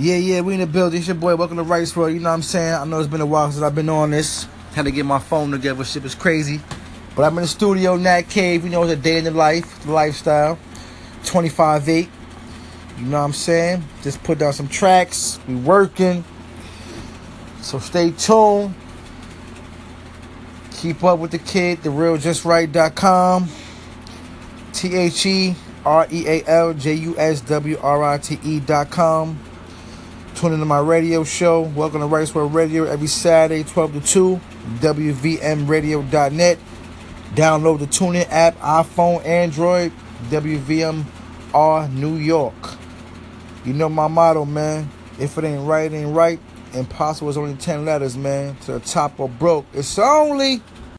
Yeah, yeah, we in the building. It's your boy. Welcome to Rice World. You know what I'm saying? I know it's been a while since I've been on this. Had to get my phone together. Shit was crazy. But I'm in the studio, Nat Cave. You know, it's a day in the life, the lifestyle. 25-8. You know what I'm saying? Just put down some tracks. We working. So stay tuned. Keep up with the kid, the therealjuswrite.com. T H E R E A L J U S W R I T E.com. Tune into my radio show. Welcome to Rice World Radio every Saturday, 12 to 2. WVMradio.net. Download the TuneIn app, iPhone, Android, WVMR New York. You know my motto, man. If it ain't right, it ain't right. Impossible is only 10 letters, man. To the top or broke. It's only